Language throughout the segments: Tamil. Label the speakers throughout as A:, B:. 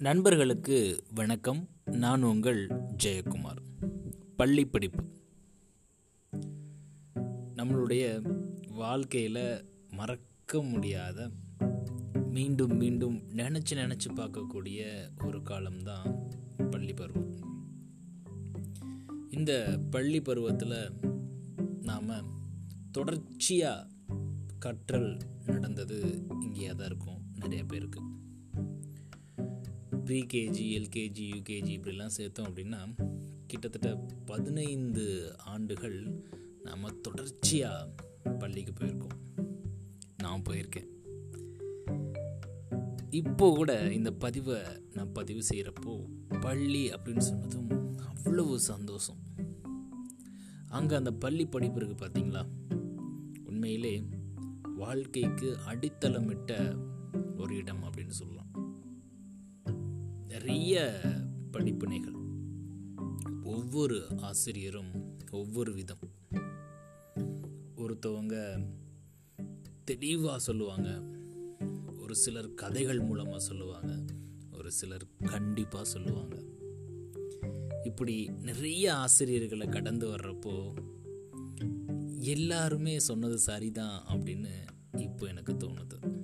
A: நண்பர்களுக்கு வணக்கம். நான் உங்கள் ஜெயக்குமார். பள்ளி படிப்பு. நம்மளுடைய வாழ்க்கையில் மறக்க முடியாத மீண்டும் மீண்டும் நினச்சி நினச்சி பார்க்கக்கூடிய ஒரு காலம்தான் பள்ளி பருவம். இந்த பள்ளி பருவத்தில் நாம் தொடர்ச்சியாக கற்றல் நடந்தது இங்கேயே தான் இருக்கும். நிறைய பேருக்கு. ப்ரீகேஜி எல்கேஜி யூகேஜி இப்படிலாம் சேர்த்தோம் அப்படின்னா கிட்டத்தட்ட பதினைந்து ஆண்டுகள் நம்ம தொடர்ச்சியாக பள்ளிக்கு போயிருக்கோம். நான் போயிருக்கேன். இப்போ கூட இந்த பதிவை நான் பதிவு செய்கிறப்போ பள்ளி அப்படின்னு சொன்னதும் அவ்வளவு சந்தோஷம். அங்கே அந்த பள்ளி படிப்பு இருக்குது பார்த்தீங்களா உண்மையிலே வாழ்க்கைக்கு அடித்தளமிட்ட ஒரு இடம் அப்படின்னு சொல்லலாம். நிறைய படிப்பினைகள். ஒவ்வொரு ஆசிரியரும் ஒவ்வொரு விதம். ஒருத்தவங்க தெளிவாக சொல்லுவாங்க. ஒரு சிலர் கதைகள் மூலமாக சொல்லுவாங்க. ஒரு சிலர் கண்டிப்பாக சொல்லுவாங்க. இப்படி நிறைய ஆசிரியர்களை கடந்து வர்றப்போ எல்லாருமே சொன்னது சரிதான் அப்படின்னு இப்போ எனக்கு தோணுது.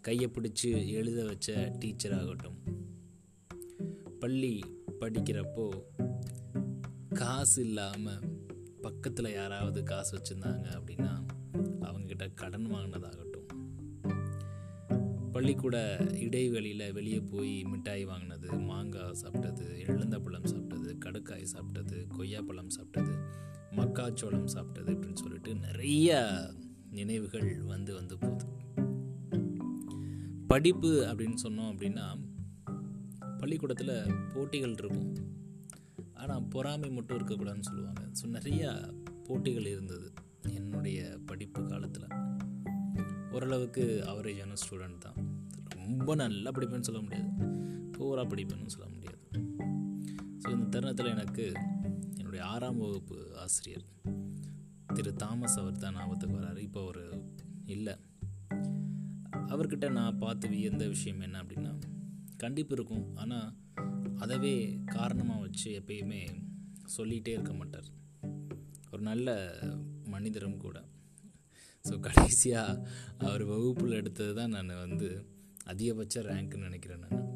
A: கையை பிடிச்சி எழுத வச்ச டீச்சர் ஆகட்டும் பள்ளி படிக்கிறப்போ காசு இல்லாமல் பக்கத்தில் யாராவது காசு வச்சுருந்தாங்க அப்படின்னா அவங்கக்கிட்ட கடன் வாங்கினதாகட்டும். பள்ளிக்கூட இடைவெளியில் வெளியே போய் மிட்டாய் வாங்கினது மாங்காய் சாப்பிட்டது எழுந்தப்பழம் சாப்பிட்டது கடுக்காய் சாப்பிட்டது கொய்யாப்பழம் சாப்பிட்டது மக்காச்சோளம் சாப்பிட்டது அப்படின்னு சொல்லிட்டு நிறைய நினைவுகள் வந்து வந்து போகுது. படிப்பு அப்படின்னு சொன்னோம் அப்படின்னா பள்ளிக்கூடத்தில் போட்டிகள் இருக்கும் ஆனால் பொறாமை மட்டும் இருக்கக்கூடாதுன்னு சொல்லுவாங்க. ஸோ நிறையா போட்டிகள் இருந்தது என்னுடைய படிப்பு காலத்தில். ஓரளவுக்கு அவரேஜான ஸ்டூடெண்ட் தான். ரொம்ப நல்லா படிப்பேன்னு சொல்ல முடியாது. பூரா படிப்பேன்னு சொல்ல முடியாது. ஸோ இந்த தருணத்தில் எனக்கு என்னுடைய ஆறாம் வகுப்பு ஆசிரியர் திரு தாமஸ் அவர் தான் ஞாபகத்துக்கு வராரு. இப்போ அவர் இல்லை. அவர்கிட்ட நான் பார்த்து வியந்த விஷயம் என்ன அப்படின்னா கண்டிப்பு இருக்கும். ஆனால் அதவே காரணமாக வச்சு எப்பயுமே சொல்லிகிட்டே இருக்க மாட்டார். ஒரு நல்ல மனிதரும் கூட. ஸோ கடைசியாக அவர் வகுப்பில் எடுத்தது தான் நான் வந்து அதிகபட்ச ரேங்க்னு நினைக்கிறேன் நான்.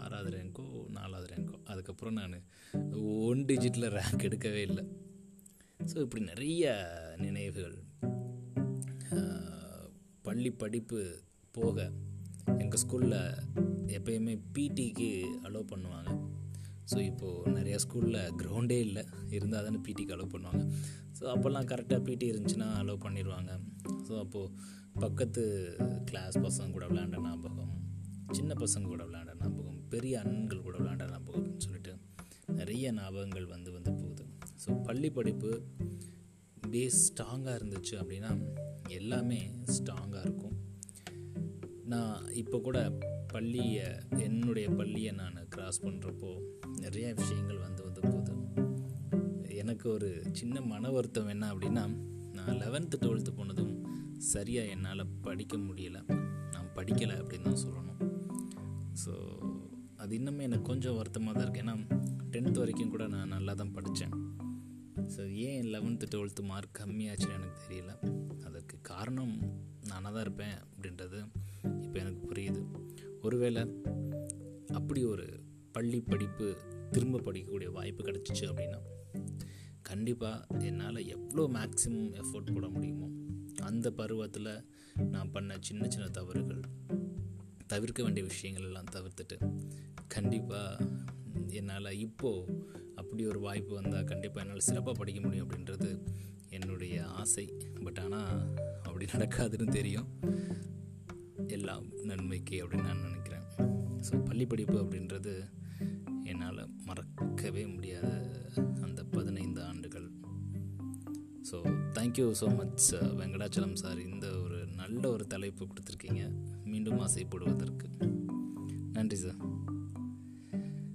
A: ஆறாவது ரேங்க்கோ நாலாவது ரேங்க்கோ அதுக்கப்புறம் நான் ஒன் டிஜிட்டில் ரேங்க் எடுக்கவே இல்லை. ஸோ இப்படி நிறைய நினைவுகள் பள்ளி படிப்பு போக எங்கள் ஸ்கூலில் எப்பயுமே பிடிக்கு அலோவ் பண்ணுவாங்க. ஸோ இப்போது நிறையா ஸ்கூலில் கிரவுண்டே இல்லை. இருந்தால் தானே பிடிக்கு அலோவ் பண்ணுவாங்க. ஸோ அப்போல்லாம் கரெக்டாக பிடி இருந்துச்சுன்னா அலோவ் பண்ணிடுவாங்க. ஸோ அப்போது பக்கத்து கிளாஸ் பசங்க கூட விளையாண்ட ஞாபகம் சின்ன பசங்க கூட விளையாண்ட ஞாபகம் பெரிய அண்ணன்கள் கூட விளையாண்ட ஞாபகம்னு சொல்லிட்டு நிறைய ஞாபகங்கள் வந்து வந்து போகுது. ஸோ பள்ளி படிப்பு பேஸ் ஸ்ட்ராங்காக இருந்துச்சு அப்படின்னா எல்லாமே ஸ்ட்ராங்காக இருக்கும். நான் இப்போ கூட பள்ளியை என்னுடைய பள்ளியை நான் கிராஸ் பண்ணுறப்போ நிறைய விஷயங்கள் வந்து வந்து போது எனக்கு ஒரு சின்ன மன வருத்தம் என்ன அப்படின்னா நான் லெவன்த்து டுவெல்த்து போனதும் சரியாக என்னால் படிக்க முடியலை. நான் படிக்கலை அப்படின்னு தான் சொல்லணும். ஸோ அது இன்னுமே எனக்கு கொஞ்சம் வருத்தமாக தான் இருக்குது ஏன்னா டென்த் வரைக்கும் கூட நான் நல்லா தான் படித்தேன் லெவன்த்து டுவெல்த்து மார்க் கம்மியாச்சுன்னு எனக்கு தெரியல. அதுக்கு காரணம் நானாக தான் இருப்பேன் அப்படின்றது இப்போ எனக்கு புரியுது. ஒருவேளை அப்படி ஒரு பள்ளி படிப்பு திரும்ப படிக்கக்கூடிய வாய்ப்பு கிடச்சிச்சு அப்படின்னா கண்டிப்பாக என்னால் எவ்வளோ மேக்ஸிமம் எஃபோர்ட் போட முடியுமோ அந்த பருவத்தில் நான் பண்ண சின்ன சின்ன தவறுகள் தவிர்க்க வேண்டிய விஷயங்கள் எல்லாம் தவிர்த்துட்டு கண்டிப்பாக என்னால் இப்போது அப்படி ஒரு வாய்ப்பு வந்தால் கண்டிப்பாக என்னால் சிறப்பாக படிக்க முடியும் அப்படின்றது என்னுடைய ஆசை. பட் ஆனால் அப்படி நடக்காதுன்னு தெரியும். எல்லாம் நன்மைக்கு அப்படின்னு நான் நினைக்கிறேன். ஸோ பள்ளி படிப்பு அப்படின்றது என்னால் மறக்கவே முடியாத அந்த பதினைந்து ஆண்டுகள். So thank you so much Venkatachalam sir இந்த ஒரு நல்ல ஒரு தலைப்பு கொடுத்துருக்கீங்க. மீண்டும் ஆசைப்படுவதற்கு. நன்றி சார்